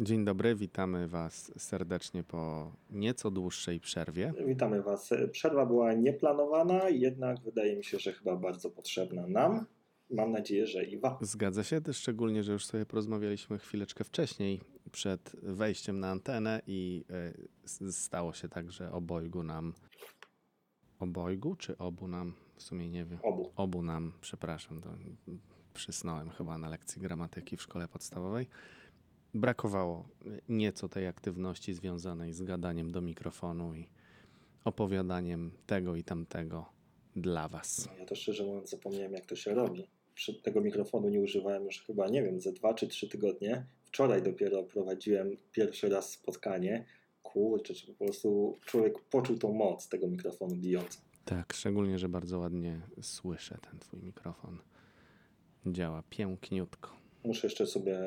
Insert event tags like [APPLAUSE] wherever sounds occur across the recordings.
Dzień dobry, witamy Was serdecznie po nieco dłuższej przerwie. Witamy Was. Przerwa była nieplanowana, jednak wydaje mi się, że chyba bardzo potrzebna nam. Mam nadzieję, że i Wam. Zgadza się, szczególnie, że już sobie porozmawialiśmy chwileczkę wcześniej przed wejściem na antenę i e, stało się tak, że obojgu nam. Obojgu czy obu nam? W sumie nie wiem. Obu. Obu nam, przepraszam, to przysnąłem chyba na lekcji gramatyki w szkole podstawowej brakowało nieco tej aktywności związanej z gadaniem do mikrofonu i opowiadaniem tego i tamtego dla Was. Ja to szczerze mówiąc zapomniałem, jak to się robi. Przy tego mikrofonu nie używałem już chyba, nie wiem, ze dwa czy trzy tygodnie. Wczoraj dopiero prowadziłem pierwszy raz spotkanie. Kurczę, czy po prostu człowiek poczuł tą moc tego mikrofonu bijącą. Tak, szczególnie, że bardzo ładnie słyszę ten Twój mikrofon. Działa piękniutko. Muszę jeszcze sobie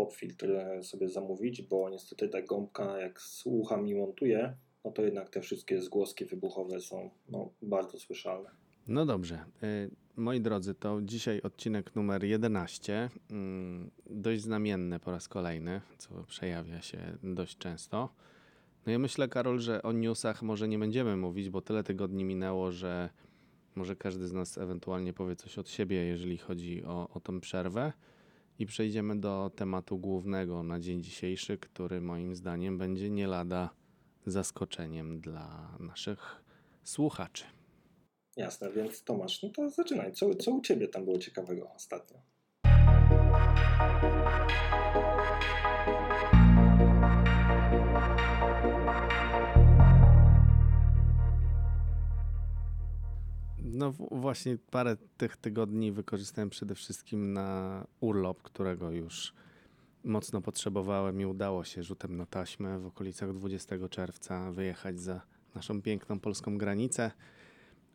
popfiltr sobie zamówić, bo niestety ta gąbka jak słucha mi montuje, no to jednak te wszystkie zgłoski wybuchowe są no, bardzo słyszalne. No dobrze. Y, moi drodzy, to dzisiaj odcinek numer 11. Mm, dość znamienny po raz kolejny, co przejawia się dość często. No ja myślę, Karol, że o newsach może nie będziemy mówić, bo tyle tygodni minęło, że może każdy z nas ewentualnie powie coś od siebie, jeżeli chodzi o, o tę przerwę. I przejdziemy do tematu głównego na dzień dzisiejszy, który moim zdaniem będzie nie lada zaskoczeniem dla naszych słuchaczy. Jasne, więc Tomasz, no to zaczynaj. Co, co u Ciebie tam było ciekawego ostatnio? No właśnie parę tych tygodni wykorzystałem przede wszystkim na urlop, którego już mocno potrzebowałem i udało się rzutem na taśmę w okolicach 20 czerwca wyjechać za naszą piękną polską granicę.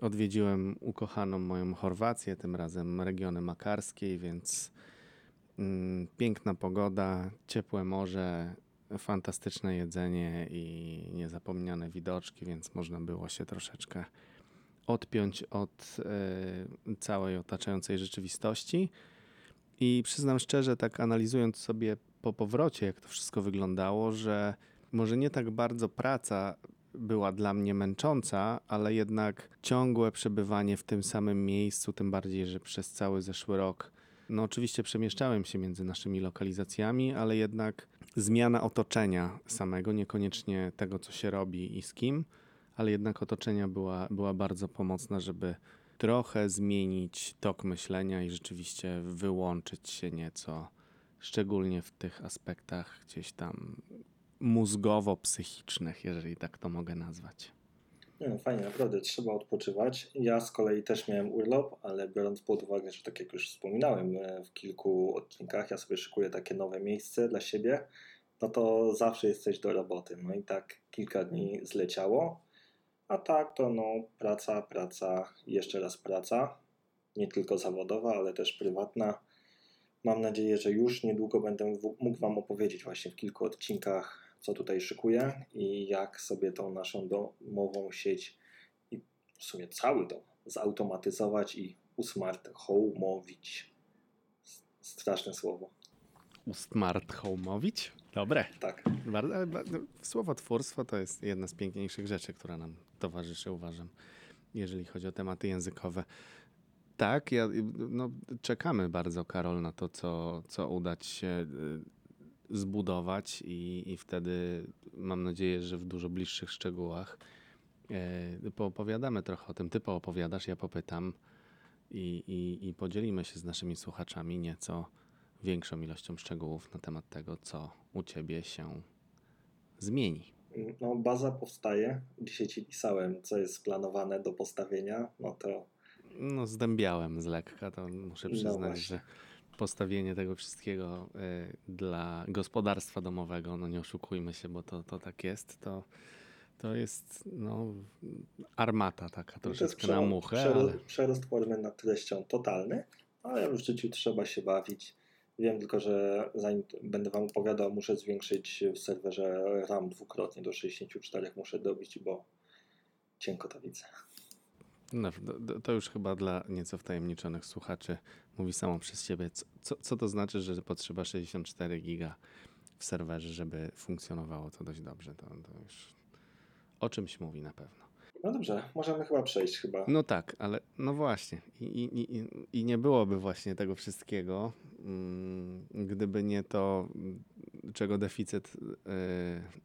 Odwiedziłem ukochaną moją Chorwację, tym razem regiony makarskiej, więc mm, piękna pogoda, ciepłe morze, fantastyczne jedzenie i niezapomniane widoczki, więc można było się troszeczkę odpiąć od y, całej otaczającej rzeczywistości. I przyznam szczerze, tak analizując sobie po powrocie, jak to wszystko wyglądało, że może nie tak bardzo praca była dla mnie męcząca, ale jednak ciągłe przebywanie w tym samym miejscu, tym bardziej, że przez cały zeszły rok, no oczywiście przemieszczałem się między naszymi lokalizacjami, ale jednak zmiana otoczenia samego, niekoniecznie tego, co się robi i z kim, ale jednak otoczenia była, była bardzo pomocna, żeby trochę zmienić tok myślenia i rzeczywiście wyłączyć się nieco, szczególnie w tych aspektach gdzieś tam mózgowo-psychicznych, jeżeli tak to mogę nazwać. No, fajnie, naprawdę trzeba odpoczywać. Ja z kolei też miałem urlop, ale biorąc pod uwagę, że tak jak już wspominałem e, w kilku odcinkach, ja sobie szykuję takie nowe miejsce dla siebie, no to zawsze jesteś do roboty. No i tak kilka dni zleciało. A tak to no, praca, praca, jeszcze raz praca. Nie tylko zawodowa, ale też prywatna. Mam nadzieję, że już niedługo będę mógł Wam opowiedzieć właśnie w kilku odcinkach, co tutaj szykuję i jak sobie tą naszą domową sieć i w sumie cały dom zautomatyzować i usmart home'owić. Straszne słowo. Usmart home'owić? Dobre. Tak. Słowotwórstwo to jest jedna z piękniejszych rzeczy, która nam towarzyszy, uważam, jeżeli chodzi o tematy językowe. Tak, ja, no, czekamy bardzo, Karol, na to, co, co udać się y, zbudować i, i wtedy mam nadzieję, że w dużo bliższych szczegółach e, poopowiadamy trochę o tym. Ty poopowiadasz, ja popytam i, i, i podzielimy się z naszymi słuchaczami nieco większą ilością szczegółów na temat tego, co u Ciebie się zmieni. No, baza powstaje. Dzisiaj Ci pisałem, co jest planowane do postawienia. No to. No, zdębiałem z lekka, to muszę no przyznać, no że postawienie tego wszystkiego y, dla gospodarstwa domowego, no nie oszukujmy się, bo to, to tak jest, to, to jest no, armata taka troszeczkę na muchę. Przerost, ale... przerost formy nad treścią totalny, ale w życiu trzeba się bawić Wiem tylko, że zanim będę Wam opowiadał, muszę zwiększyć w serwerze RAM dwukrotnie do 64 muszę dobić, bo cienko to widzę. No, to już chyba dla nieco wtajemniczonych słuchaczy mówi samo przez siebie. Co, co to znaczy, że potrzeba 64 giga w serwerze, żeby funkcjonowało to dość dobrze. To, to już o czymś mówi na pewno. No dobrze, możemy chyba przejść chyba. No tak, ale no właśnie. I, i, i, i nie byłoby właśnie tego wszystkiego, mm, gdyby nie to, czego deficyt y,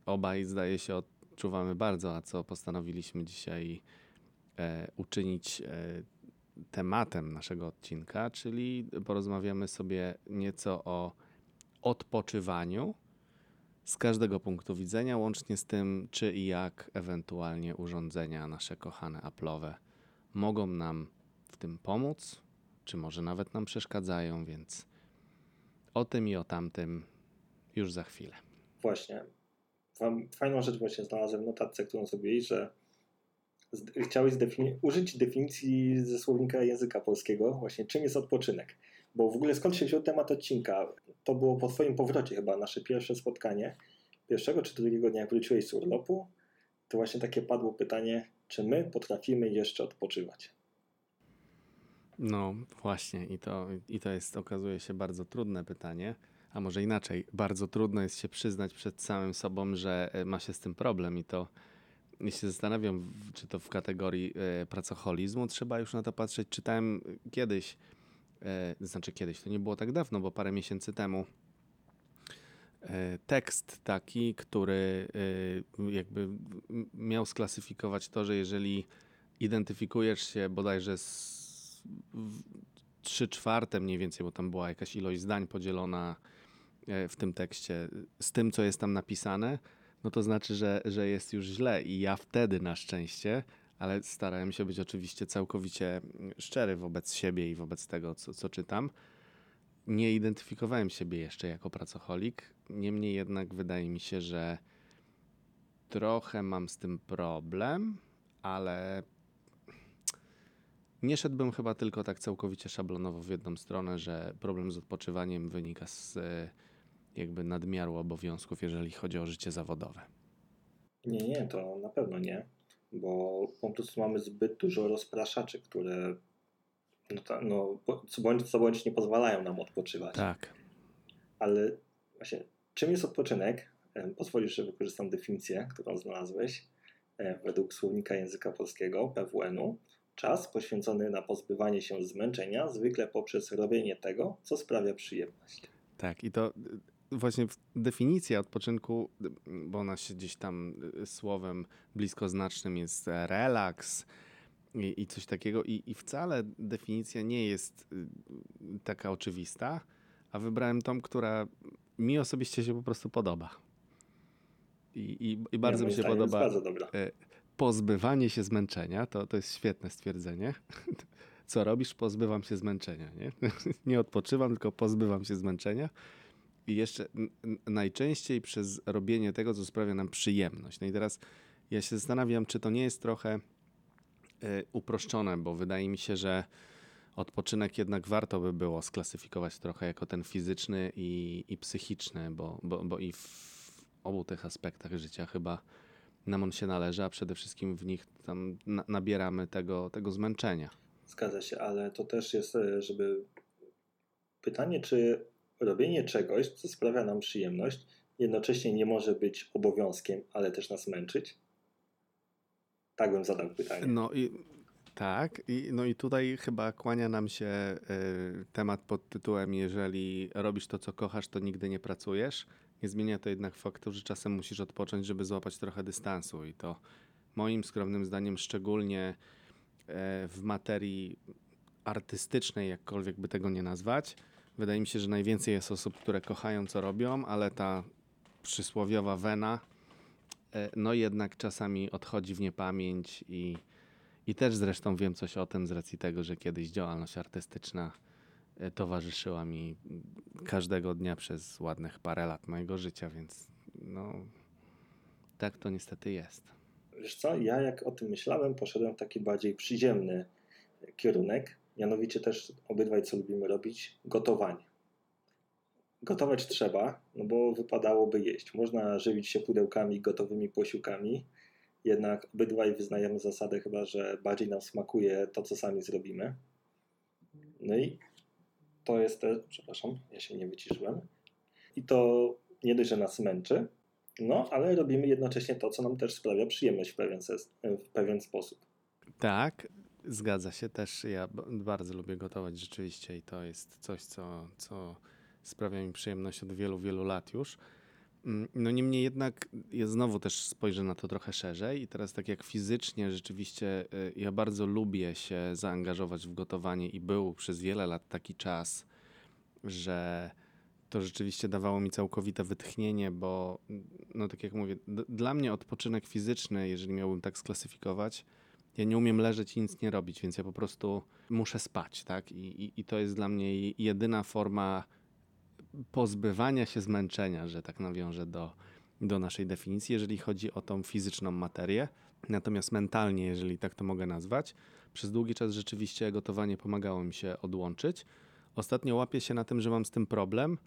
obaj zdaje się odczuwamy bardzo, a co postanowiliśmy dzisiaj e, uczynić e, tematem naszego odcinka, czyli porozmawiamy sobie nieco o odpoczywaniu z każdego punktu widzenia, łącznie z tym, czy i jak ewentualnie urządzenia nasze kochane Apple'owe mogą nam w tym pomóc, czy może nawet nam przeszkadzają, więc o tym i o tamtym już za chwilę. Właśnie. Fajną rzecz właśnie znalazłem notatce, którą zrobiłeś, że chciałeś użyć definicji ze słownika języka polskiego, właśnie czym jest odpoczynek. Bo w ogóle skąd się wziął temat odcinka? To było po twoim powrocie chyba, nasze pierwsze spotkanie. Pierwszego czy drugiego dnia, jak wróciłeś z urlopu, to właśnie takie padło pytanie, czy my potrafimy jeszcze odpoczywać? No właśnie, i to, i to jest, okazuje się, bardzo trudne pytanie. A może inaczej, bardzo trudno jest się przyznać przed samym sobą, że e, ma się z tym problem, i to ja się zastanawiam, czy to w kategorii e, pracoholizmu trzeba już na to patrzeć. Czytałem kiedyś, e, znaczy kiedyś, to nie było tak dawno, bo parę miesięcy temu, e, tekst taki, który e, jakby miał sklasyfikować to, że jeżeli identyfikujesz się bodajże z trzy czwarte mniej więcej, bo tam była jakaś ilość zdań podzielona e, w tym tekście z tym, co jest tam napisane, no to znaczy, że, że jest już źle. I ja wtedy na szczęście, ale starałem się być oczywiście całkowicie mm, szczery wobec siebie i wobec tego, co, co czytam. Nie identyfikowałem siebie jeszcze jako pracocholik. Niemniej jednak wydaje mi się, że trochę mam z tym problem, ale nie szedłbym chyba tylko tak całkowicie szablonowo w jedną stronę, że problem z odpoczywaniem wynika z e, jakby nadmiaru obowiązków, jeżeli chodzi o życie zawodowe. Nie, nie, to na pewno nie, bo po prostu mamy zbyt dużo rozpraszaczy, które no, ta, no, co bądź co bądź nie pozwalają nam odpoczywać. Tak. Ale właśnie, czym jest odpoczynek? Em, Pozwolisz, że wykorzystam definicję, którą znalazłeś e, według słownika języka polskiego PWN-u. Czas poświęcony na pozbywanie się zmęczenia, zwykle poprzez robienie tego, co sprawia przyjemność. Tak, i to właśnie definicja odpoczynku, bo ona się gdzieś tam y, słowem bliskoznacznym jest e, relaks i, i coś takiego, i, i wcale definicja nie jest y, taka oczywista, a wybrałem tą, która mi osobiście się po prostu podoba. I, i, i bardzo mi się podoba Bardzo dobra. pozbywanie się zmęczenia, to, to jest świetne stwierdzenie. [LAUGHS] Co robisz? Pozbywam się zmęczenia. Nie, [LAUGHS] nie odpoczywam, tylko pozbywam się zmęczenia. I jeszcze najczęściej przez robienie tego, co sprawia nam przyjemność. No i teraz ja się zastanawiam, czy to nie jest trochę y, uproszczone, bo wydaje mi się, że odpoczynek jednak warto by było sklasyfikować trochę jako ten fizyczny i, i psychiczny, bo, bo, bo i w obu tych aspektach życia chyba nam on się należy, a przede wszystkim w nich tam na, nabieramy tego, tego zmęczenia. Zgadza się, ale to też jest, e, żeby pytanie, czy robienie czegoś, co sprawia nam przyjemność, jednocześnie nie może być obowiązkiem, ale też nas męczyć? Tak bym zadał pytanie. No i tak, i, no i tutaj chyba kłania nam się y, temat pod tytułem jeżeli robisz to, co kochasz, to nigdy nie pracujesz. Nie zmienia to jednak faktu, że czasem musisz odpocząć, żeby złapać trochę dystansu i to moim skromnym zdaniem szczególnie e, w materii artystycznej, jakkolwiek by tego nie nazwać. Wydaje mi się, że najwięcej jest osób, które kochają, co robią, ale ta przysłowiowa wena, e, no jednak czasami odchodzi w niepamięć i, i też zresztą wiem coś o tym z racji tego, że kiedyś działalność artystyczna e, towarzyszyła mi każdego dnia przez ładnych parę lat mojego życia, więc no tak to niestety jest. Wiesz co, ja jak o tym myślałem, poszedłem w taki bardziej przyziemny kierunek, mianowicie też obydwaj co lubimy robić, gotowanie. Gotować trzeba, no bo wypadałoby jeść. Można żywić się pudełkami, gotowymi posiłkami, jednak obydwaj wyznajemy zasadę chyba, że bardziej nam smakuje to, co sami zrobimy. No i to jest też, przepraszam, ja się nie wyciszyłem. I to nie dość, że nas męczy, no ale robimy jednocześnie to, co nam też sprawia przyjemność w pewien, w pewien sposób. Tak, zgadza się też. Ja bardzo lubię gotować rzeczywiście i to jest coś, co, co sprawia mi przyjemność od wielu, wielu lat już. Mm, No niemniej jednak ja znowu też spojrzę na to trochę szerzej i teraz tak jak fizycznie rzeczywiście y, ja bardzo lubię się zaangażować w gotowanie i był przez wiele lat taki czas, że to rzeczywiście dawało mi całkowite wytchnienie, bo mm, no tak jak mówię, dla mnie odpoczynek fizyczny, jeżeli miałbym tak sklasyfikować, ja nie umiem leżeć i nic nie robić, więc ja po prostu muszę spać, tak? I, i, i to jest dla mnie jedyna forma pozbywania się zmęczenia, że tak nawiążę do, do naszej definicji, jeżeli chodzi o tą fizyczną materię. Natomiast mentalnie, jeżeli tak to mogę nazwać, przez długi czas rzeczywiście gotowanie pomagało mi się odłączyć. Ostatnio łapię się na tym, że mam z tym problem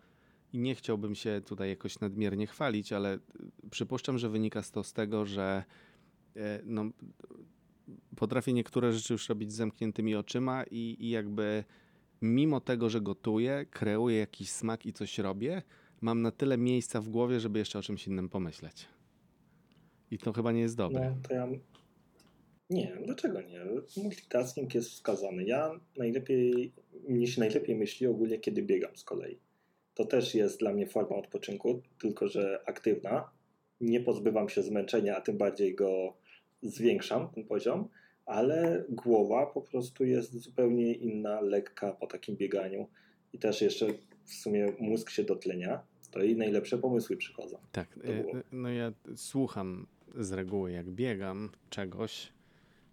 i nie chciałbym się tutaj jakoś nadmiernie chwalić, ale przypuszczam, że wynika to z tego, że e, no, potrafię niektóre rzeczy już robić z zamkniętymi oczyma i, i jakby mimo tego, że gotuję, kreuję jakiś smak i coś robię, mam na tyle miejsca w głowie, żeby jeszcze o czymś innym pomyśleć. I to chyba nie jest dobre. No ja. Nie, dlaczego nie? Multitasking jest wskazany. Ja najlepiej, mnie się najlepiej myśli ogólnie, kiedy biegam z kolei. To też jest dla mnie forma odpoczynku, tylko że aktywna. Nie pozbywam się zmęczenia, a tym bardziej go zwiększam, ten poziom, ale głowa po prostu jest zupełnie inna, lekka po takim bieganiu i też jeszcze w sumie mózg się dotlenia. To i najlepsze pomysły przychodzą. Tak, było. e, no ja słucham z reguły jak biegam czegoś,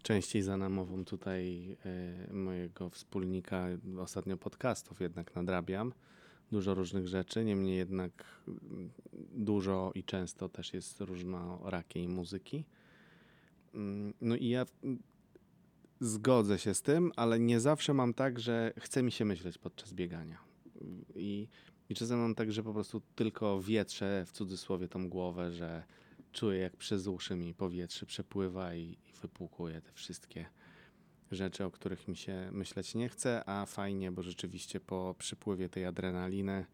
częściej za namową tutaj e, mojego wspólnika, ostatnio podcastów jednak nadrabiam, dużo różnych rzeczy, niemniej jednak mm, dużo i często też jest różnorakiej muzyki. Mm, No i ja mm, zgodzę się z tym, ale nie zawsze mam tak, że chce mi się myśleć podczas biegania. I, i czasem mam tak, że po prostu tylko wietrzę w cudzysłowie tą głowę, że czuję jak przez uszy mi powietrze przepływa i, i wypłukuje te wszystkie rzeczy, o których mi się myśleć nie chce, a fajnie, bo rzeczywiście po przypływie tej adrenaliny,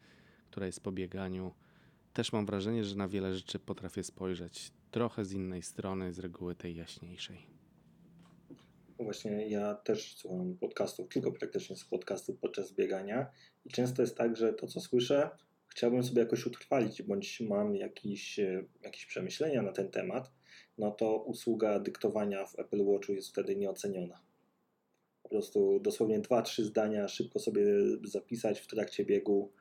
która jest po bieganiu, też mam wrażenie, że na wiele rzeczy potrafię spojrzeć trochę z innej strony, z reguły tej jaśniejszej. Właśnie ja też słucham podcastów, tylko praktycznie z podcastów podczas biegania i często jest tak, że to co słyszę chciałbym sobie jakoś utrwalić, bądź mam jakieś, e, jakieś przemyślenia na ten temat, no to usługa dyktowania w Apple Watchu jest wtedy nieoceniona. Po prostu dosłownie 2-3 zdania szybko sobie zapisać w trakcie biegu.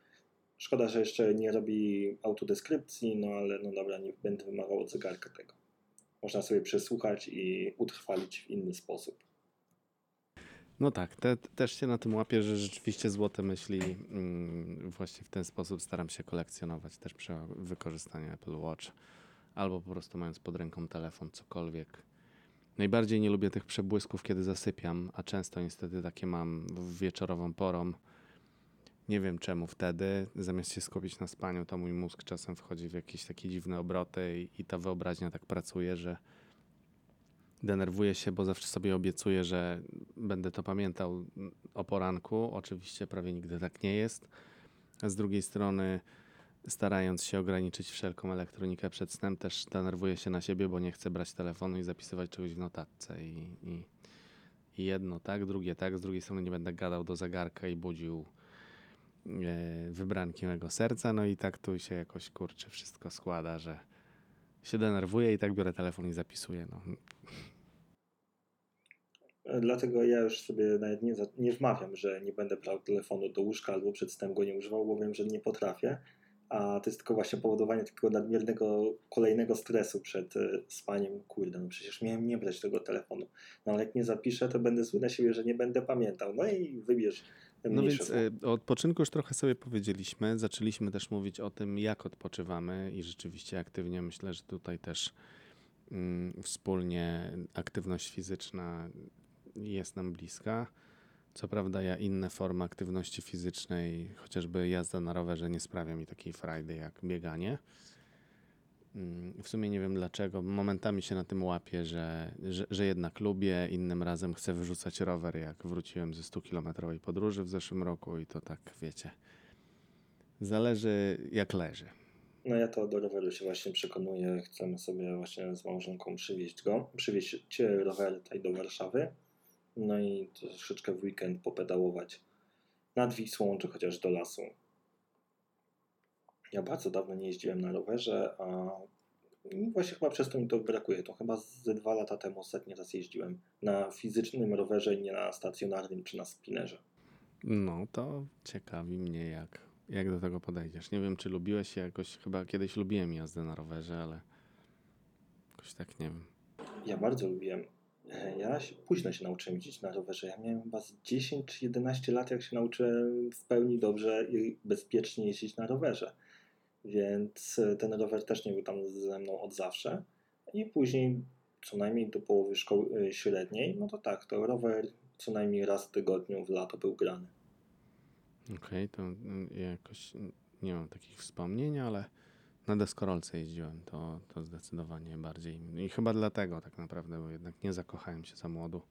Szkoda, że jeszcze nie robi autodeskrypcji, no ale no dobra, nie będę wymagał od zegarka tego. Można sobie przesłuchać i utrwalić w inny sposób. No tak, te, też się na tym łapię, że rzeczywiście złote myśli mm, właśnie w ten sposób staram się kolekcjonować też przy wykorzystaniu Apple Watch albo po prostu mając pod ręką telefon, cokolwiek. Najbardziej nie lubię tych przebłysków, kiedy zasypiam, a często niestety takie mam wieczorową porą. Nie wiem czemu wtedy, zamiast się skupić na spaniu, to mój mózg czasem wchodzi w jakieś takie dziwne obroty i, i ta wyobraźnia tak pracuje, że denerwuję się, bo zawsze sobie obiecuję, że będę to pamiętał o poranku. Oczywiście prawie nigdy tak nie jest. A z drugiej strony, starając się ograniczyć wszelką elektronikę przed snem, też denerwuję się na siebie, bo nie chcę brać telefonu i zapisywać czegoś w notatce. I, i, i jedno tak, drugie tak. Z drugiej strony nie będę gadał do zegarka i budził wybranki mego serca. No i tak tu się jakoś kurczę wszystko składa, że się denerwuję i tak biorę telefon i zapisuję. No. Dlatego ja już sobie nawet nie, nie wmawiam, że nie będę brał telefonu do łóżka albo przed go nie używał, bo wiem, że nie potrafię. A to jest tylko właśnie powodowanie takiego nadmiernego kolejnego stresu przed e, spaniem. Kurde, no przecież miałem nie brać tego telefonu. No ale jak nie zapiszę, to będę zły na siebie, że nie będę pamiętał. No i wybierz No więc y, o odpoczynku już trochę sobie powiedzieliśmy. Zaczęliśmy też mówić o tym, jak odpoczywamy i rzeczywiście aktywnie myślę, że tutaj też mm, wspólnie aktywność fizyczna jest nam bliska. Co prawda ja inne formy aktywności fizycznej, chociażby jazda na rowerze nie sprawia mi takiej frajdy jak bieganie. Mm, W sumie nie wiem dlaczego. Momentami się na tym łapię, że, że, że jednak lubię. Innym razem chcę wyrzucać rower, jak wróciłem ze 100-kilometrowej podróży w zeszłym roku i to tak, wiecie, zależy jak leży. No ja to do roweru się właśnie przekonuję. Chcemy sobie właśnie z małżonką przywieźć go, przywieźć rower tutaj do Warszawy. No i troszeczkę w weekend popedałować nad Wisłą, czy chociaż do lasu. Ja bardzo dawno nie jeździłem na rowerze, a właśnie chyba przez to mi to brakuje. To chyba ze dwa lata temu ostatni raz jeździłem na fizycznym rowerze, nie na stacjonarnym czy na spinnerze. No to ciekawi mnie, jak, jak do tego podejdziesz. Nie wiem, czy lubiłeś się jakoś, chyba kiedyś lubiłem jazdę na rowerze, ale jakoś tak nie wiem. Ja bardzo lubiłem. E, Ja się, późno się nauczyłem jeździć na rowerze. Ja miałem chyba z 10 czy 11 lat, jak się nauczyłem w pełni dobrze i bezpiecznie jeździć na rowerze. Więc e, ten rower też nie był tam ze mną od zawsze. I później, co najmniej do połowy szkoły e, średniej, no to tak, to rower co najmniej raz w tygodniu w lato był grany. Okej, to mm, ja jakoś mm, nie mam takich wspomnień, ale na deskorolce jeździłem, to, to zdecydowanie bardziej. I chyba dlatego tak naprawdę, bo jednak nie zakochałem się za młodu.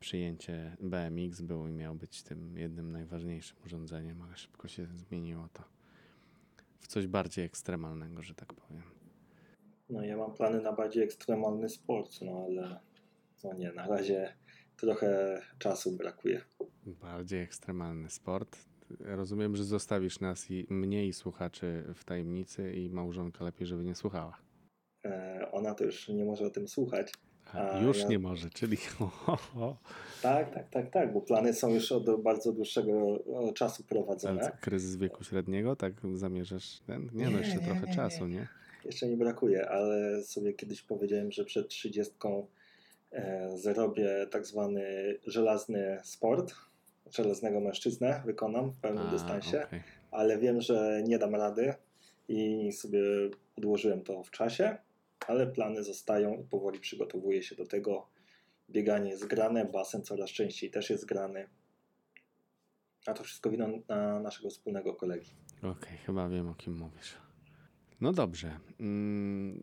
Przyjęcie BMX było i miał być tym jednym najważniejszym urządzeniem, ale szybko się zmieniło to w coś bardziej ekstremalnego, że tak powiem. No ja mam plany na bardziej ekstremalny sport, no ale no nie, na razie trochę czasu brakuje. Bardziej ekstremalny sport. Rozumiem, że zostawisz nas i mnie i słuchaczy w tajemnicy i małżonka lepiej, żeby nie słuchała. E, Ona to już nie może o tym słuchać. A, już ja- nie może, czyli. [LAUGHS] Tak, tak, tak, tak, bo plany są już od bardzo dłuższego czasu Ale prowadzone. co, kryzys wieku średniego, tak zamierzasz ten? Nie, no Nie, jeszcze nie, trochę nie, czasu, nie. Jeszcze nie brakuje, ale sobie kiedyś powiedziałem, że przed 30 e, zrobię tak zwany żelazny sport. Żelaznego mężczyznę wykonam w pełnym A, dystansie, okej. ale wiem, że nie dam rady i sobie odłożyłem to w czasie, ale plany zostają i powoli przygotowuję się do tego. Bieganie jest grane, basen coraz częściej też jest grany. A to wszystko wina na naszego wspólnego kolegi. Okej, chyba wiem o kim mówisz. No dobrze. Mm,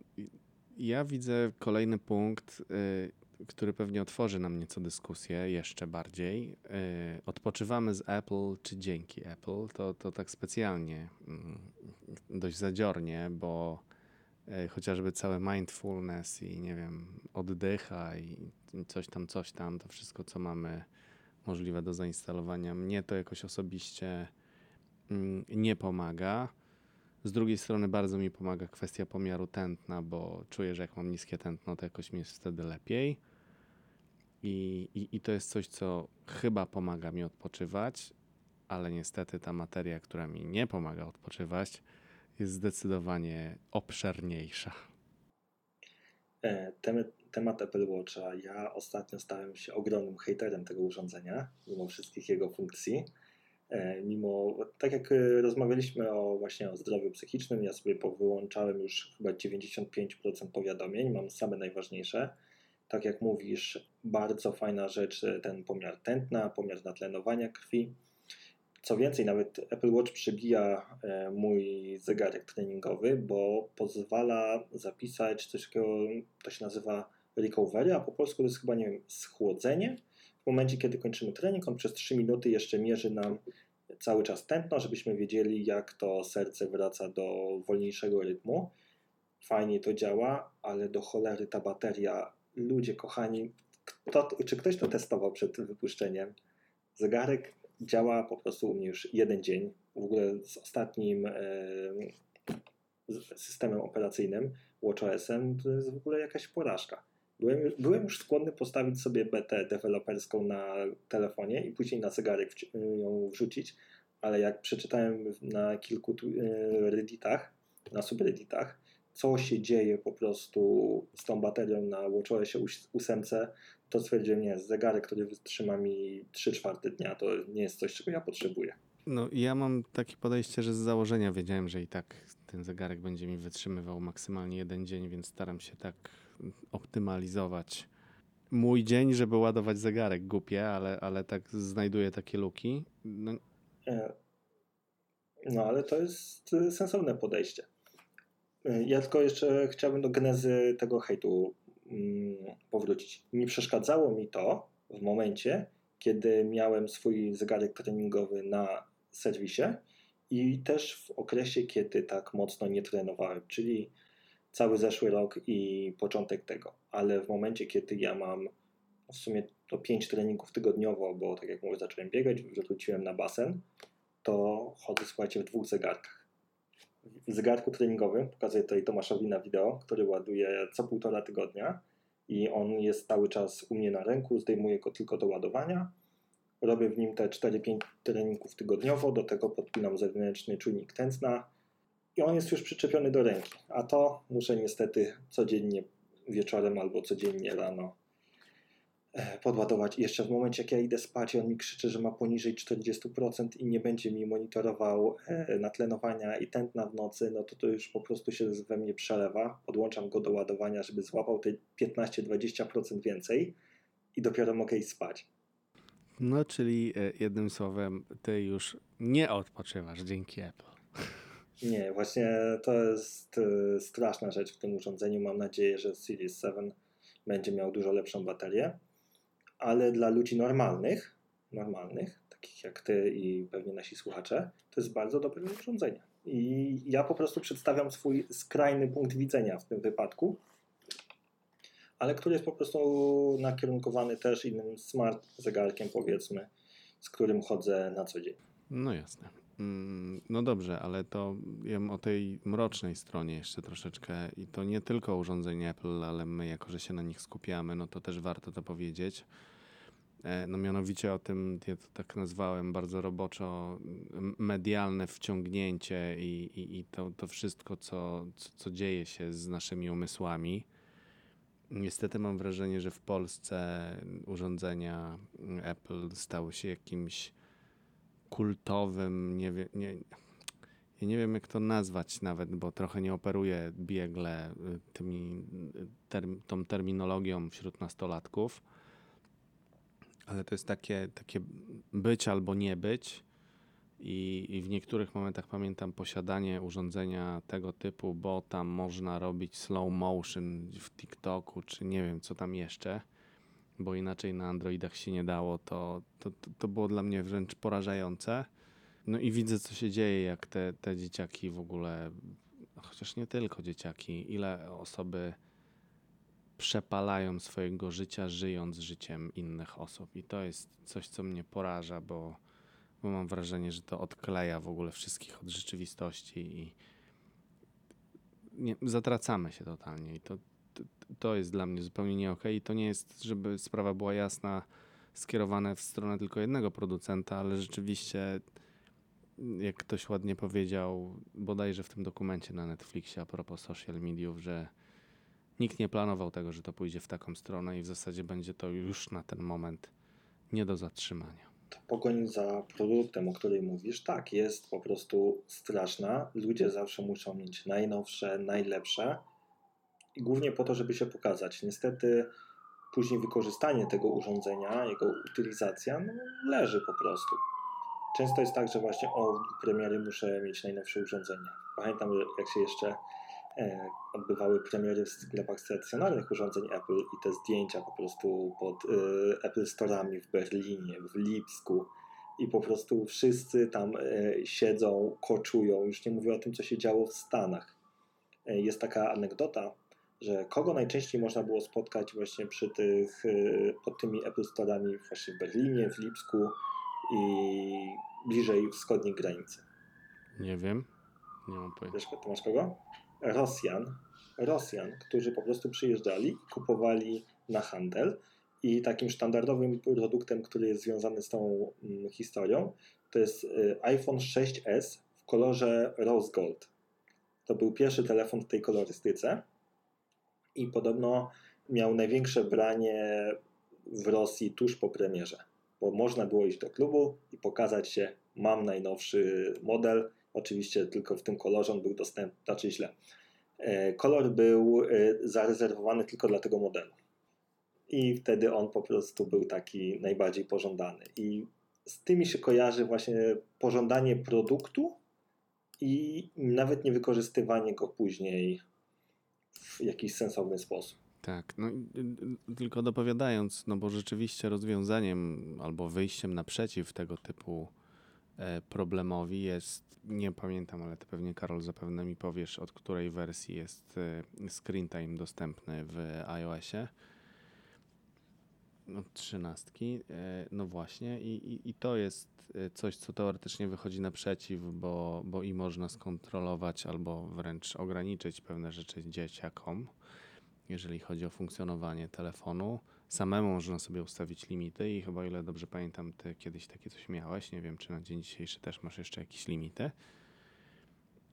Ja widzę kolejny punkt, y, który pewnie otworzy nam nieco dyskusję jeszcze bardziej. Y, Odpoczywamy z Apple czy dzięki Apple? To, to tak specjalnie, mm, dość zadziornie, bo chociażby całe mindfulness i nie wiem, oddycha i coś tam, coś tam, to wszystko, co mamy możliwe do zainstalowania, mnie to jakoś osobiście mm, nie pomaga. Z drugiej strony bardzo mi pomaga kwestia pomiaru tętna, bo czuję, że jak mam niskie tętno, to jakoś mi jest wtedy lepiej. I, i, I to jest coś, co chyba pomaga mi odpoczywać, ale niestety ta materia, która mi nie pomaga odpoczywać, jest zdecydowanie obszerniejsza. E, Temat, Apple Watcha. Ja ostatnio stałem się ogromnym hejterem tego urządzenia, mimo wszystkich jego funkcji. E, Mimo, tak jak e, rozmawialiśmy o właśnie o zdrowiu psychicznym, ja sobie powyłączałem już chyba 95% powiadomień, mam same najważniejsze. Tak jak mówisz, bardzo fajna rzecz, ten pomiar tętna, pomiar natlenowania krwi. Co więcej, nawet Apple Watch przebija e, mój zegarek treningowy, bo pozwala zapisać coś takiego, to się nazywa recovery, a po polsku to jest chyba, nie wiem, schłodzenie. W momencie, kiedy kończymy trening, on przez 3 minuty jeszcze mierzy nam cały czas tętno, żebyśmy wiedzieli, jak to serce wraca do wolniejszego rytmu. Fajnie to działa, ale do cholery ta bateria. Ludzie kochani, kto, czy ktoś to testował przed wypuszczeniem? Zegarek działa po prostu u mnie już jeden dzień. W ogóle z ostatnim e, systemem operacyjnym WatchOS-em to jest w ogóle jakaś porażka. Byłem, byłem już skłonny postawić sobie BT deweloperską na telefonie i później na zegarek ją wrzucić, ale jak przeczytałem na kilku e, redditach, na subredditach, co się dzieje po prostu z tą baterią na WatchOSie 8, to stwierdziłem, nie, zegarek, który wytrzyma mi 3 czwarte dnia, to nie jest coś, czego ja potrzebuję. No, ja mam takie podejście, że z założenia wiedziałem, że i tak ten zegarek będzie mi wytrzymywał maksymalnie jeden dzień, więc staram się tak optymalizować mój dzień, żeby ładować zegarek. Głupie, ale, ale tak znajduję takie luki. No, E, No, ale to jest e, sensowne podejście. E, Ja tylko jeszcze chciałbym do genezy tego hejtu powrócić. Nie przeszkadzało mi to w momencie, kiedy miałem swój zegarek treningowy na serwisie i też w okresie, kiedy tak mocno nie trenowałem, czyli cały zeszły rok i początek tego. Ale w momencie, kiedy ja mam w sumie to 5 treningów tygodniowo, bo tak jak mówię, zacząłem biegać, wróciłem na basen, to chodzę, słuchajcie, w dwóch zegarkach. Zegarku treningowym, pokazuję tutaj Tomaszowi na wideo, który ładuje co półtora tygodnia i on jest cały czas u mnie na ręku, zdejmuję go tylko do ładowania. Robię w nim te 4-5 treningów tygodniowo, do tego podpinam zewnętrzny czujnik tętna i on jest już przyczepiony do ręki. A to muszę niestety codziennie wieczorem albo codziennie rano podładować. I jeszcze w momencie, jak ja idę spać i on mi krzyczy, że ma poniżej 40% i nie będzie mi monitorował e, natlenowania i tętna w nocy, no to to już po prostu się we mnie przelewa. Podłączam go do ładowania, żeby złapał te 15-20% więcej i dopiero mogę iść spać. No, czyli e, jednym słowem, ty już nie odpoczywasz dzięki Apple. [LAUGHS] Nie, właśnie to jest e, straszna rzecz w tym urządzeniu. Mam nadzieję, że Series 7 będzie miał dużo lepszą baterię, ale dla ludzi normalnych, normalnych, takich jak ty i pewnie nasi słuchacze, to jest bardzo dobre urządzenie. I ja po prostu przedstawiam swój skrajny punkt widzenia w tym wypadku, ale który jest po prostu nakierunkowany też innym smart zegarkiem, powiedzmy, z którym chodzę na co dzień. No jasne. Mm, No dobrze, ale to wiem o tej mrocznej stronie jeszcze troszeczkę i to nie tylko urządzenia Apple, ale my jako, że się na nich skupiamy, no to też warto to powiedzieć. E, No mianowicie o tym, ja to tak nazwałem bardzo roboczo, medialne wciągnięcie i, i, i to, to wszystko, co, co, co dzieje się z naszymi umysłami. Niestety mam wrażenie, że w Polsce urządzenia Apple stały się jakimś kultowym, nie wiem, nie, ja nie wiem jak to nazwać nawet, bo trochę nie operuję biegle y, tymi, y, term, tą terminologią wśród nastolatków, ale to jest takie, takie być albo nie być i, i w niektórych momentach pamiętam posiadanie urządzenia tego typu, bo tam można robić slow motion w TikToku, czy nie wiem co tam jeszcze bo inaczej na Androidach się nie dało, to, to, to, było dla mnie wręcz porażające. No i widzę, co się dzieje, jak te, te dzieciaki w ogóle, chociaż nie tylko dzieciaki, ile osoby przepalają swojego życia, żyjąc życiem innych osób. I to jest coś, co mnie poraża, bo, bo mam wrażenie, że to odkleja w ogóle wszystkich od rzeczywistości i nie, zatracamy się totalnie. I to, to, jest dla mnie zupełnie nie okej. I to nie jest, żeby sprawa była jasna, skierowane w stronę tylko jednego producenta, ale rzeczywiście, jak ktoś ładnie powiedział, bodajże w tym dokumencie na Netflixie a propos social mediów, że nikt nie planował tego, że to pójdzie w taką stronę i w zasadzie będzie to już na ten moment nie do zatrzymania. Pogoń za produktem, o którym mówisz, tak, jest po prostu straszna. Ludzie zawsze muszą mieć najnowsze, najlepsze i głównie po to, żeby się pokazać. Niestety później wykorzystanie tego urządzenia, jego utylizacja, no, leży po prostu. Często jest tak, że właśnie o, premiery muszę mieć najnowsze urządzenie. Pamiętam, jak się jeszcze e, odbywały premiery w sklepach stacjonarnych urządzeń Apple i te zdjęcia po prostu pod e, Apple Store'ami w Berlinie, w Lipsku i po prostu wszyscy tam e, siedzą, koczują. Już nie mówię o tym, co się działo w Stanach. E, jest taka anegdota, że kogo najczęściej można było spotkać właśnie przy tych, e, pod tymi Apple Store'ami właśnie w Berlinie, w Lipsku i bliżej wschodniej granicy. Nie wiem, nie mam pojęcia. Wiesz, ty masz kogo? Rosjan. Rosjan, którzy po prostu przyjeżdżali i kupowali na handel. I takim sztandardowym produktem, który jest związany z tą mm, historią, to jest y, iPhone 6s w kolorze rose gold. To był pierwszy telefon w tej kolorystyce i podobno miał największe branie w Rosji tuż po premierze, bo można było iść do klubu i pokazać się, mam najnowszy model, oczywiście tylko w tym kolorze on był dostępny, znaczy źle. E, Kolor był e, zarezerwowany tylko dla tego modelu. I wtedy on po prostu był taki najbardziej pożądany. I z tymi się kojarzy właśnie pożądanie produktu i nawet nie wykorzystywanie go później w jakiś sensowny sposób. Tak, no y, y, tylko dopowiadając, no bo rzeczywiście rozwiązaniem albo wyjściem naprzeciw tego typu e, problemowi jest, nie pamiętam, ale ty pewnie Karol zapewne mi powiesz, od której wersji jest e, screen time dostępny w iOSie. Od trzynastki, e, no właśnie i, i, i to jest e, coś, co teoretycznie wychodzi naprzeciw, bo, bo i można skontrolować albo wręcz ograniczyć pewne rzeczy dzieciakom, jeżeli chodzi o funkcjonowanie telefonu. Samemu można sobie ustawić limity i chyba, o ile dobrze pamiętam, ty kiedyś takie coś miałeś. Nie wiem, czy na dzień dzisiejszy też masz jeszcze jakieś limity.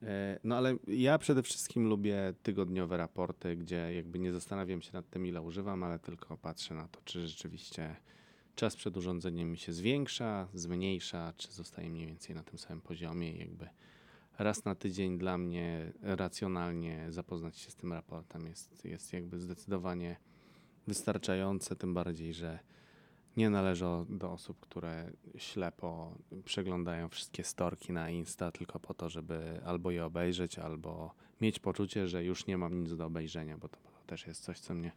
E, No ale ja przede wszystkim lubię tygodniowe raporty, gdzie jakby nie zastanawiam się nad tym, ile używam, ale tylko patrzę na to, czy rzeczywiście czas przed urządzeniem mi się zwiększa, zmniejsza, czy zostaje mniej więcej na tym samym poziomie. Jakby raz na tydzień dla mnie racjonalnie zapoznać się z tym raportem jest, jest jakby zdecydowanie wystarczające, tym bardziej, że nie należę o- do osób, które ślepo przeglądają wszystkie storki na Insta tylko po to, żeby albo je obejrzeć, albo mieć poczucie, że już nie mam nic do obejrzenia, bo to, też jest coś, co mnie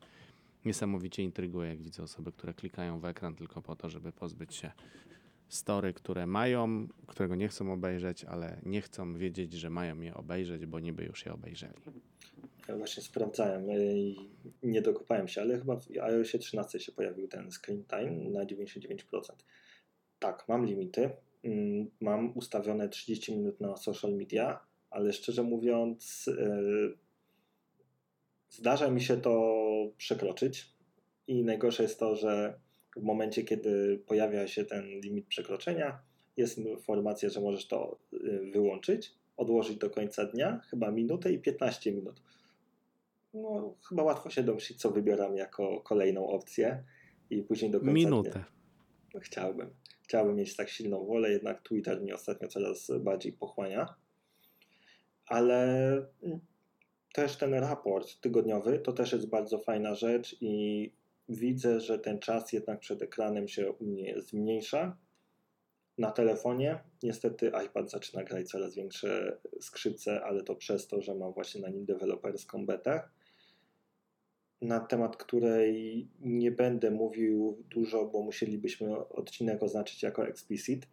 niesamowicie intryguje, jak widzę osoby, które klikają w ekran tylko po to, żeby pozbyć się story, które mają, którego nie chcą obejrzeć, ale nie chcą wiedzieć, że mają je obejrzeć, bo niby już je obejrzeli. Ja właśnie sprawdzałem i nie dokopałem się, ale chyba w iOSie 13 się pojawił ten screen time na 99%. Tak, mam limity. Mm, Mam ustawione 30 minut na social media, ale szczerze mówiąc, y, zdarza mi się to przekroczyć. I najgorsze jest to, że w momencie, kiedy pojawia się ten limit przekroczenia, jest informacja, że możesz to y, wyłączyć, odłożyć do końca dnia, chyba minutę i 15 minut. No, chyba łatwo się domyślić, co wybieram jako kolejną opcję i później do końca Minutę. dnia. Chciałbym. Chciałbym mieć tak silną wolę, jednak Twitter mnie ostatnio coraz bardziej pochłania. Ale mm, też ten raport tygodniowy to też jest bardzo fajna rzecz i widzę, że ten czas jednak przed ekranem się u mnie zmniejsza. Na telefonie niestety iPad zaczyna grać coraz większe skrzypce, ale to przez to, że mam właśnie na nim deweloperską betę, na temat której nie będę mówił dużo, bo musielibyśmy odcinek oznaczyć jako explicit,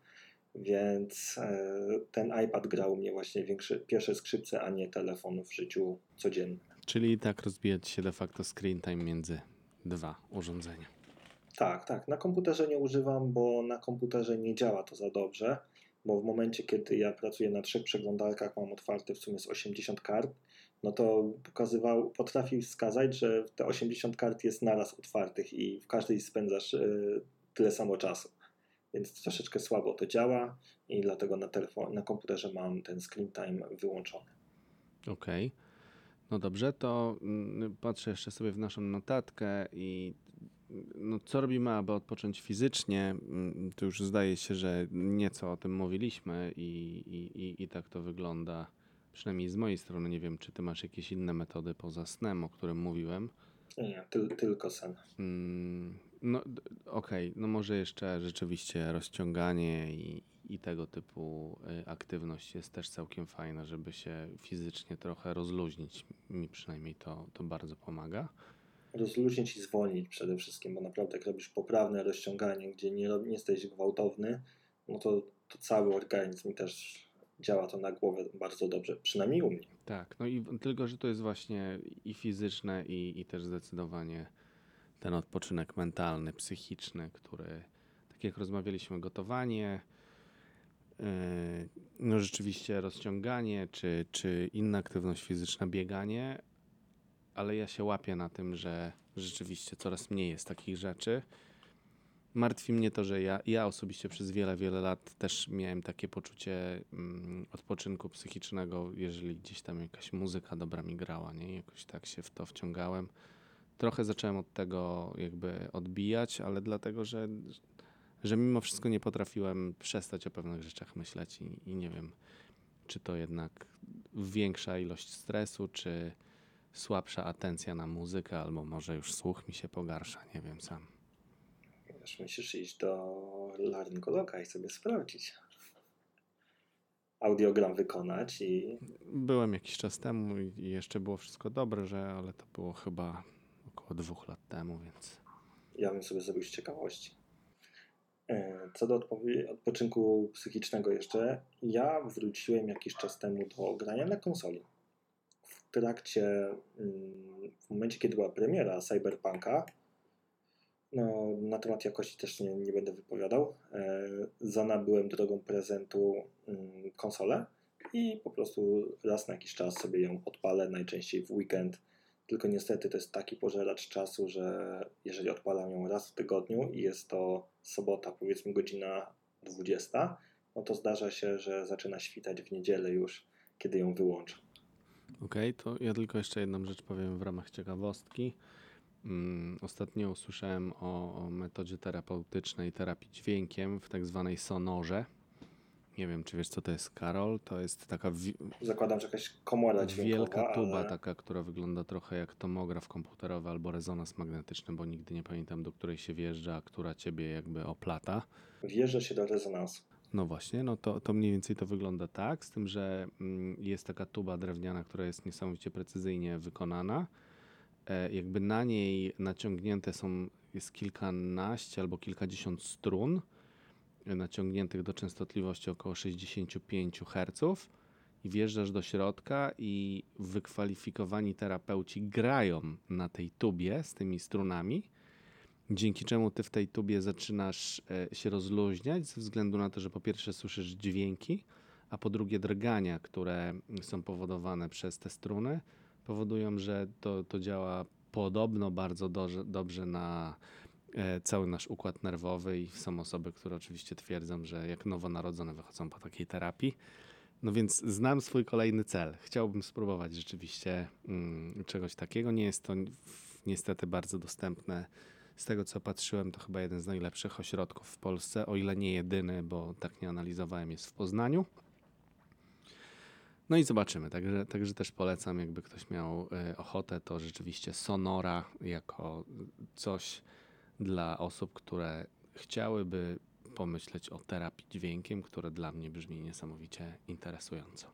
więc e, ten iPad grał mnie właśnie większe, pierwsze skrzypce, a nie telefon w życiu codziennym. Czyli tak rozbijać się de facto screen time między dwa urządzenia. Tak, tak. Na komputerze nie używam, bo na komputerze nie działa to za dobrze, bo w momencie, kiedy ja pracuję na trzech przeglądarkach, mam otwarte w sumie z 80 kart, no to pokazywał, potrafi wskazać, że te 80 kart jest naraz otwartych i w każdej spędzasz e, tyle samo czasu. Więc troszeczkę słabo to działa i dlatego na, telefon, na komputerze mam ten screen time wyłączony. Okej. No dobrze, to mm, patrzę jeszcze sobie w naszą notatkę i mm, no, co robimy, aby odpocząć fizycznie? Mm, To już zdaje się, że nieco o tym mówiliśmy i, i, i, i tak to wygląda. Przynajmniej z mojej strony nie wiem, czy ty masz jakieś inne metody poza snem, o którym mówiłem. Nie, tyl, tylko sen. Mm, No okej, no może jeszcze rzeczywiście rozciąganie i, i tego typu y, aktywność jest też całkiem fajna, żeby się fizycznie trochę rozluźnić. Mi przynajmniej to, to bardzo pomaga. rozluźnić i zwolnić przede wszystkim, bo naprawdę jak robisz poprawne rozciąganie, gdzie nie, nie jesteś gwałtowny, no to, to cały organizm też działa to na głowę bardzo dobrze, przynajmniej u mnie. Tak, no i tylko, że to jest właśnie i fizyczne, i, i też zdecydowanie ten odpoczynek mentalny, psychiczny, który, tak jak rozmawialiśmy, gotowanie, yy, no rzeczywiście rozciąganie, czy, czy inna aktywność fizyczna, bieganie, ale ja się łapię na tym, że rzeczywiście coraz mniej jest takich rzeczy. Martwi mnie to, że ja, ja osobiście przez wiele, wiele lat też miałem takie poczucie mm, odpoczynku psychicznego, jeżeli gdzieś tam jakaś muzyka dobra mi grała, nie? Jakoś tak się w to wciągałem. Trochę zacząłem od tego jakby odbijać, ale dlatego, że, że mimo wszystko nie potrafiłem przestać o pewnych rzeczach myśleć i, i nie wiem, czy to jednak większa ilość stresu, czy słabsza atencja na muzykę, albo może już słuch mi się pogarsza, nie wiem sam. Wiesz, musisz iść do laryngologa i sobie sprawdzić. Audiogram wykonać i Byłem jakiś czas temu i jeszcze było wszystko dobrze, że, ale to było chyba około dwóch lat temu, więc ja bym sobie zrobił z ciekawości. E, Co do odpoczynku psychicznego jeszcze, ja wróciłem jakiś czas temu do grania na konsoli. W trakcie, mm, w momencie kiedy była premiera Cyberpunka, no, na temat jakości też nie, nie będę wypowiadał, e, za nabyłem drogą prezentu mm, konsolę i po prostu raz na jakiś czas sobie ją odpalę, najczęściej w weekend. Tylko niestety to jest taki pożeracz czasu, że jeżeli odpalam ją raz w tygodniu i jest to sobota, powiedzmy godzina 20, no to zdarza się, że zaczyna świtać w niedzielę już, kiedy ją wyłączę. Okej, to ja tylko jeszcze jedną rzecz powiem w ramach ciekawostki. Mm, Ostatnio usłyszałem o, o metodzie terapeutycznej terapii dźwiękiem w tak zwanej sonorze. Nie wiem, czy wiesz, co to jest, Karol? To jest taka wi- Zakładam, że jakaś komora dźwiękowa, wielka tuba, ale taka, która wygląda trochę jak tomograf komputerowy albo rezonans magnetyczny, bo nigdy nie pamiętam, do której się wjeżdża, a która ciebie jakby oplata. wjeżdża się do rezonansu. No właśnie, no to, to mniej więcej to wygląda tak, z tym, że mm, jest taka tuba drewniana, która jest niesamowicie precyzyjnie wykonana. E, jakby na niej naciągnięte są, jest kilkanaście albo kilkadziesiąt strun, e, naciągniętych do częstotliwości około 65 Hz i wjeżdżasz do środka i wykwalifikowani terapeuci grają na tej tubie z tymi strunami. Dzięki czemu ty w tej tubie zaczynasz e, się rozluźniać ze względu na to, że po pierwsze słyszysz dźwięki, a po drugie drgania, które są powodowane przez te struny, powodują, że to, to działa podobno bardzo dobrze, dobrze na e, cały nasz układ nerwowy i są osoby, które oczywiście twierdzą, że jak nowonarodzone wychodzą po takiej terapii. No więc znam swój kolejny cel. Chciałbym spróbować rzeczywiście mm, czegoś takiego. Nie jest to niestety bardzo dostępne z tego co patrzyłem, to chyba jeden z najlepszych ośrodków w Polsce, o ile nie jedyny, bo tak nie analizowałem, jest w Poznaniu. No i zobaczymy. Także, także też polecam, jakby ktoś miał e, ochotę, to rzeczywiście Sonora jako coś dla osób, które chciałyby pomyśleć o terapii dźwiękiem, które dla mnie brzmi niesamowicie interesująco.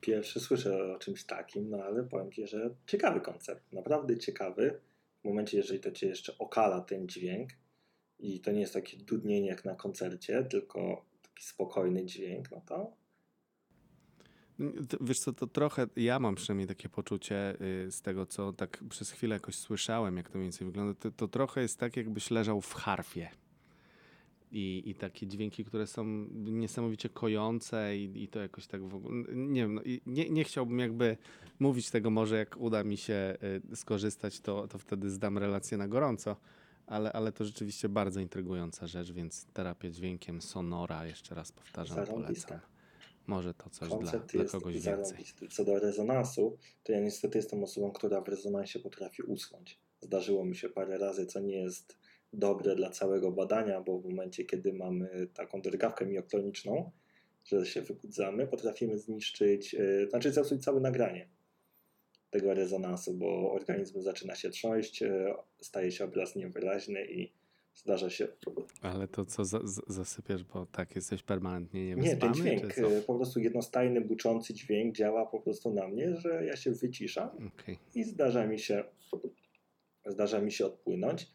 Pierwszy słyszę o czymś takim, no ale powiem Ci, że ciekawy koncept, naprawdę ciekawy. W momencie, jeżeli to Cię jeszcze okala ten dźwięk i to nie jest takie dudnienie jak na koncercie, tylko taki spokojny dźwięk, no To, Wiesz co, to trochę, ja mam przynajmniej takie poczucie y, z tego, co tak przez chwilę jakoś słyszałem, jak to mniej więcej wygląda, to, to trochę jest tak, jakbyś leżał w harfie. I, I takie dźwięki, które są niesamowicie kojące i, i to jakoś tak w ogóle, nie wiem, no, nie, nie chciałbym jakby mówić tego, może jak uda mi się y, skorzystać, to, to wtedy zdam relację na gorąco, ale, ale to rzeczywiście bardzo intrygująca rzecz, więc terapia dźwiękiem Sonora, jeszcze raz powtarzam, Zarąbista. polecam. Może to coś dla, koncept dla jest kogoś więcej. Co do rezonansu, to ja niestety jestem osobą, która w rezonansie potrafi usnąć. Zdarzyło mi się parę razy, co nie jest dobre dla całego badania, bo w momencie, kiedy mamy taką drgawkę miokloniczną, że się wybudzamy, potrafimy zniszczyć, yy, znaczy zepsuć całe nagranie tego rezonansu, bo organizm zaczyna się trząść, yy, staje się obraz niewyraźny i zdarza się Ale to co za, za- zasypiasz, bo tak jesteś permanentnie Nie, niewyspany? ten dźwięk, y, po prostu jednostajny, buczący dźwięk działa po prostu na mnie, że ja się wyciszam Okej. i zdarza mi się, zdarza mi się odpłynąć.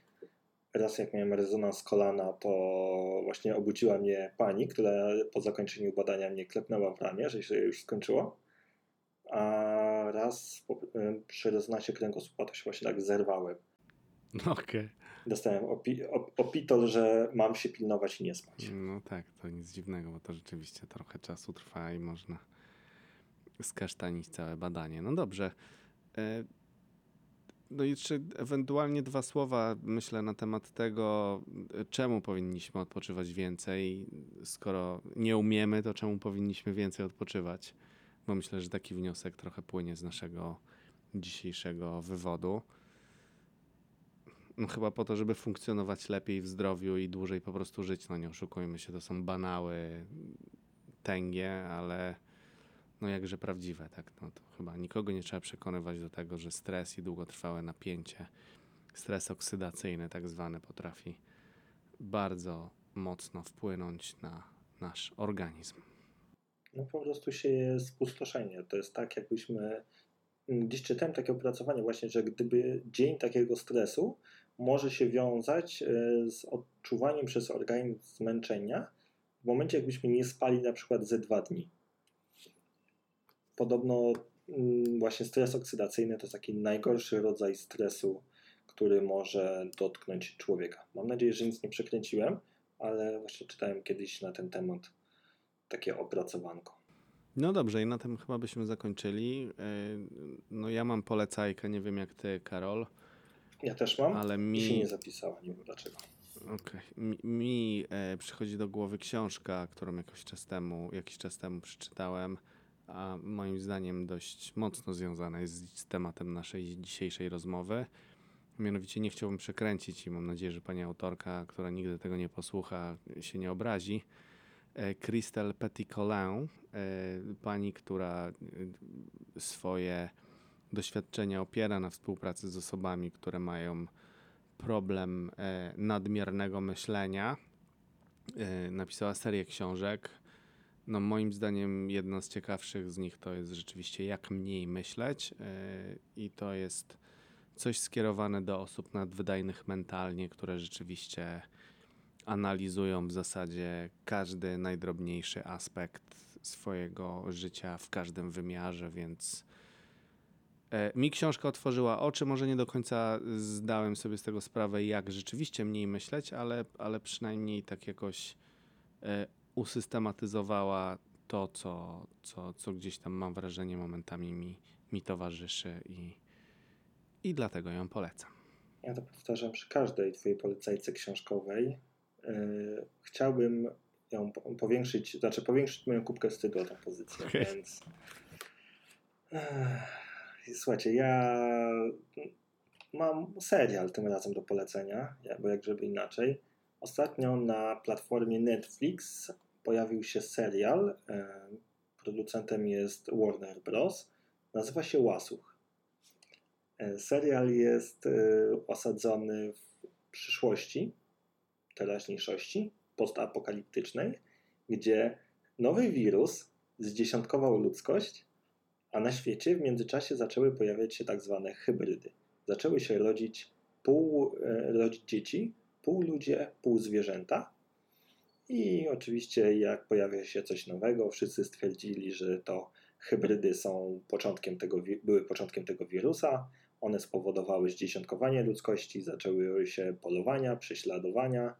Raz jak miałem rezonans kolana, to właśnie obudziła mnie pani, która po zakończeniu badania mnie klepnęła w ramię, że się już skończyło. A raz po, y, przy rezonansie kręgosłupa to się właśnie tak zerwałem. Okej. Dostałem opi, op, opitol, że mam się pilnować i nie spać. No tak, to nic dziwnego, bo to rzeczywiście trochę czasu trwa i można skasztanić całe badanie. No dobrze. E, No i jeszcze ewentualnie dwa słowa, myślę, na temat tego, e, czemu powinniśmy odpoczywać więcej. Skoro nie umiemy, to czemu powinniśmy więcej odpoczywać? Bo myślę, że taki wniosek trochę płynie z naszego dzisiejszego wywodu. No chyba po to, żeby funkcjonować lepiej w zdrowiu i dłużej po prostu żyć. No nie oszukujmy się, to są banały, tęgie, ale no jakże prawdziwe, tak? No to chyba nikogo nie trzeba przekonywać do tego, że stres i długotrwałe napięcie, stres oksydacyjny tak zwany potrafi bardzo mocno wpłynąć na nasz organizm. No po prostu się je spustoszenie. To jest tak, jakbyśmy. Gdzieś czytałem takie opracowanie, właśnie, że gdyby dzień takiego stresu może się wiązać e, z odczuwaniem przez organizm zmęczenia w momencie, jakbyśmy nie spali na przykład ze dwa dni. Podobno mm, właśnie stres oksydacyjny to taki najgorszy rodzaj stresu, który może dotknąć człowieka. Mam nadzieję, że nic nie przekręciłem, ale właśnie czytałem kiedyś na ten temat takie opracowanko. No dobrze, i na tym chyba byśmy zakończyli. E, No ja mam polecajkę, nie wiem jak ty, Karol, Ja też mam, ale mi się nie zapisała, nie wiem dlaczego. okej, mi, mi e, przychodzi do głowy książka, którą jakiś czas temu, jakiś czas temu przeczytałem, a moim zdaniem dość mocno związana jest z tematem naszej dzisiejszej rozmowy. Mianowicie nie chciałbym przekręcić i mam nadzieję, że pani autorka, która nigdy tego nie posłucha, się nie obrazi. E, Christelle Petit-Colin, e, pani, która e, swoje doświadczenia opiera na współpracy z osobami, które mają problem e, nadmiernego myślenia. E, Napisała serię książek. No, moim zdaniem jedna z ciekawszych z nich to jest rzeczywiście Jak mniej myśleć e, i to jest coś skierowane do osób nadwydajnych mentalnie, które rzeczywiście analizują w zasadzie każdy najdrobniejszy aspekt swojego życia w każdym wymiarze, więc mi książka otworzyła oczy. Może nie do końca zdałem sobie z tego sprawę, jak rzeczywiście mniej myśleć, ale, ale przynajmniej tak jakoś e, usystematyzowała to, co, co, co gdzieś tam mam wrażenie momentami mi, mi towarzyszy i, i dlatego ją polecam. Ja to powtarzam przy każdej Twojej polecajce książkowej. Yy, chciałbym ją po- powiększyć, znaczy powiększyć moją kubkę wstydu o tę pozycję, Okej. więc Ech, słuchajcie, ja mam serial tym razem do polecenia, bo jak żeby inaczej. Ostatnio na platformie Netflix pojawił się serial, e, producentem jest Warner Bros. Nazywa się Łasuch. E, Serial jest e, osadzony w przyszłości, teraźniejszości, postapokaliptycznej, gdzie nowy wirus zdziesiątkował ludzkość, a na świecie w międzyczasie zaczęły pojawiać się tak zwane hybrydy. Zaczęły się rodzić pół e, rodzić dzieci, pół ludzie, pół zwierzęta. I oczywiście jak pojawia się coś nowego, wszyscy stwierdzili, że to hybrydy są początkiem tego, były początkiem tego wirusa. One spowodowały zdziesiątkowanie ludzkości, zaczęły się polowania, prześladowania.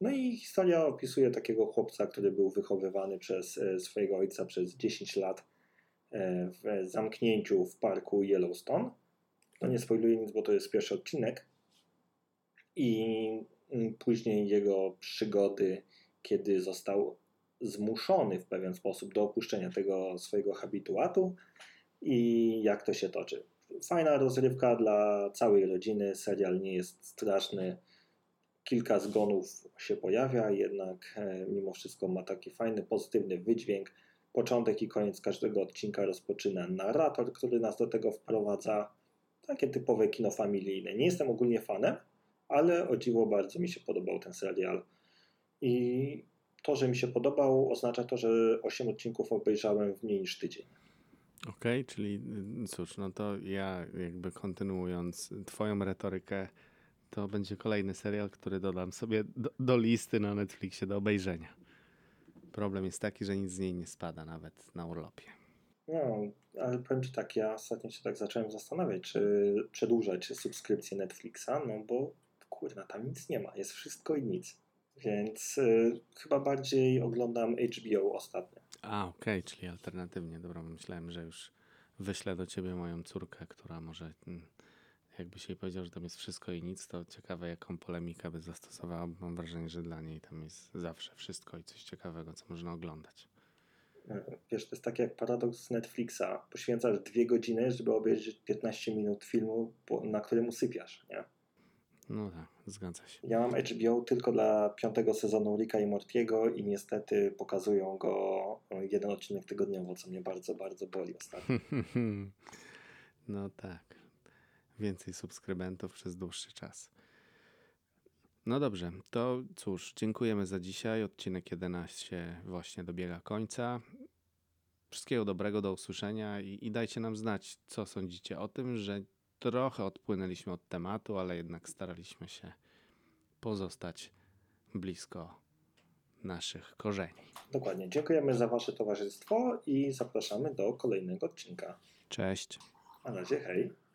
No i historia opisuje takiego chłopca, który był wychowywany przez e, swojego ojca przez 10 lat w zamknięciu w parku Yellowstone. No nie spoiluję nic, bo to jest pierwszy odcinek. I mm, później jego przygody, kiedy został zmuszony w pewien sposób do opuszczenia tego swojego habituatu i jak to się toczy. Fajna rozrywka dla całej rodziny. Serial nie jest straszny. Kilka zgonów się pojawia, jednak e, mimo wszystko ma taki fajny, pozytywny wydźwięk. Początek i koniec każdego odcinka rozpoczyna narrator, który nas do tego wprowadza. Takie typowe kino familijne. Nie jestem ogólnie fanem, ale o dziwo bardzo mi się podobał ten serial. I to, że mi się podobał, oznacza to, że 8 odcinków obejrzałem w mniej niż tydzień. Okej, czyli y, cóż, no to ja jakby kontynuując twoją retorykę, to będzie kolejny serial, który dodam sobie do, do listy na Netflixie do obejrzenia. Problem jest taki, że nic z niej nie spada nawet na urlopie. No, ale powiem Ci tak, ja ostatnio się tak zacząłem zastanawiać, czy przedłużać subskrypcję Netflixa, no bo kurna, tam nic nie ma, jest wszystko i nic. Więc y, chyba bardziej oglądam HBO ostatnio. A, okej, czyli alternatywnie. Dobra, myślałem, że już wyślę do ciebie moją córkę, która może, mm, jakbyś jej powiedział, że tam jest wszystko i nic, to ciekawe, jaką polemikę by zastosowała. bo Mam wrażenie, że dla niej tam jest zawsze wszystko i coś ciekawego, co można oglądać. Wiesz, to jest tak jak paradoks Netflixa. Poświęcasz dwie godziny, żeby obejrzeć 15 minut filmu, na którym usypiasz, nie? No tak, zgadza się. Ja mam HBO tylko dla piątego sezonu Ricka i Mortiego i niestety pokazują go jeden odcinek tygodniowo, co mnie bardzo, bardzo boli [LAUGHS] ostatnio. No tak więcej subskrybentów przez dłuższy czas. No dobrze, to cóż, dziękujemy za dzisiaj. Odcinek 11 właśnie dobiega końca. Wszystkiego dobrego, do usłyszenia i, i dajcie nam znać, co sądzicie o tym, że trochę odpłynęliśmy od tematu, ale jednak staraliśmy się pozostać blisko naszych korzeni. Dokładnie. Dziękujemy za Wasze towarzystwo i zapraszamy do kolejnego odcinka. Cześć. Na razie, hej.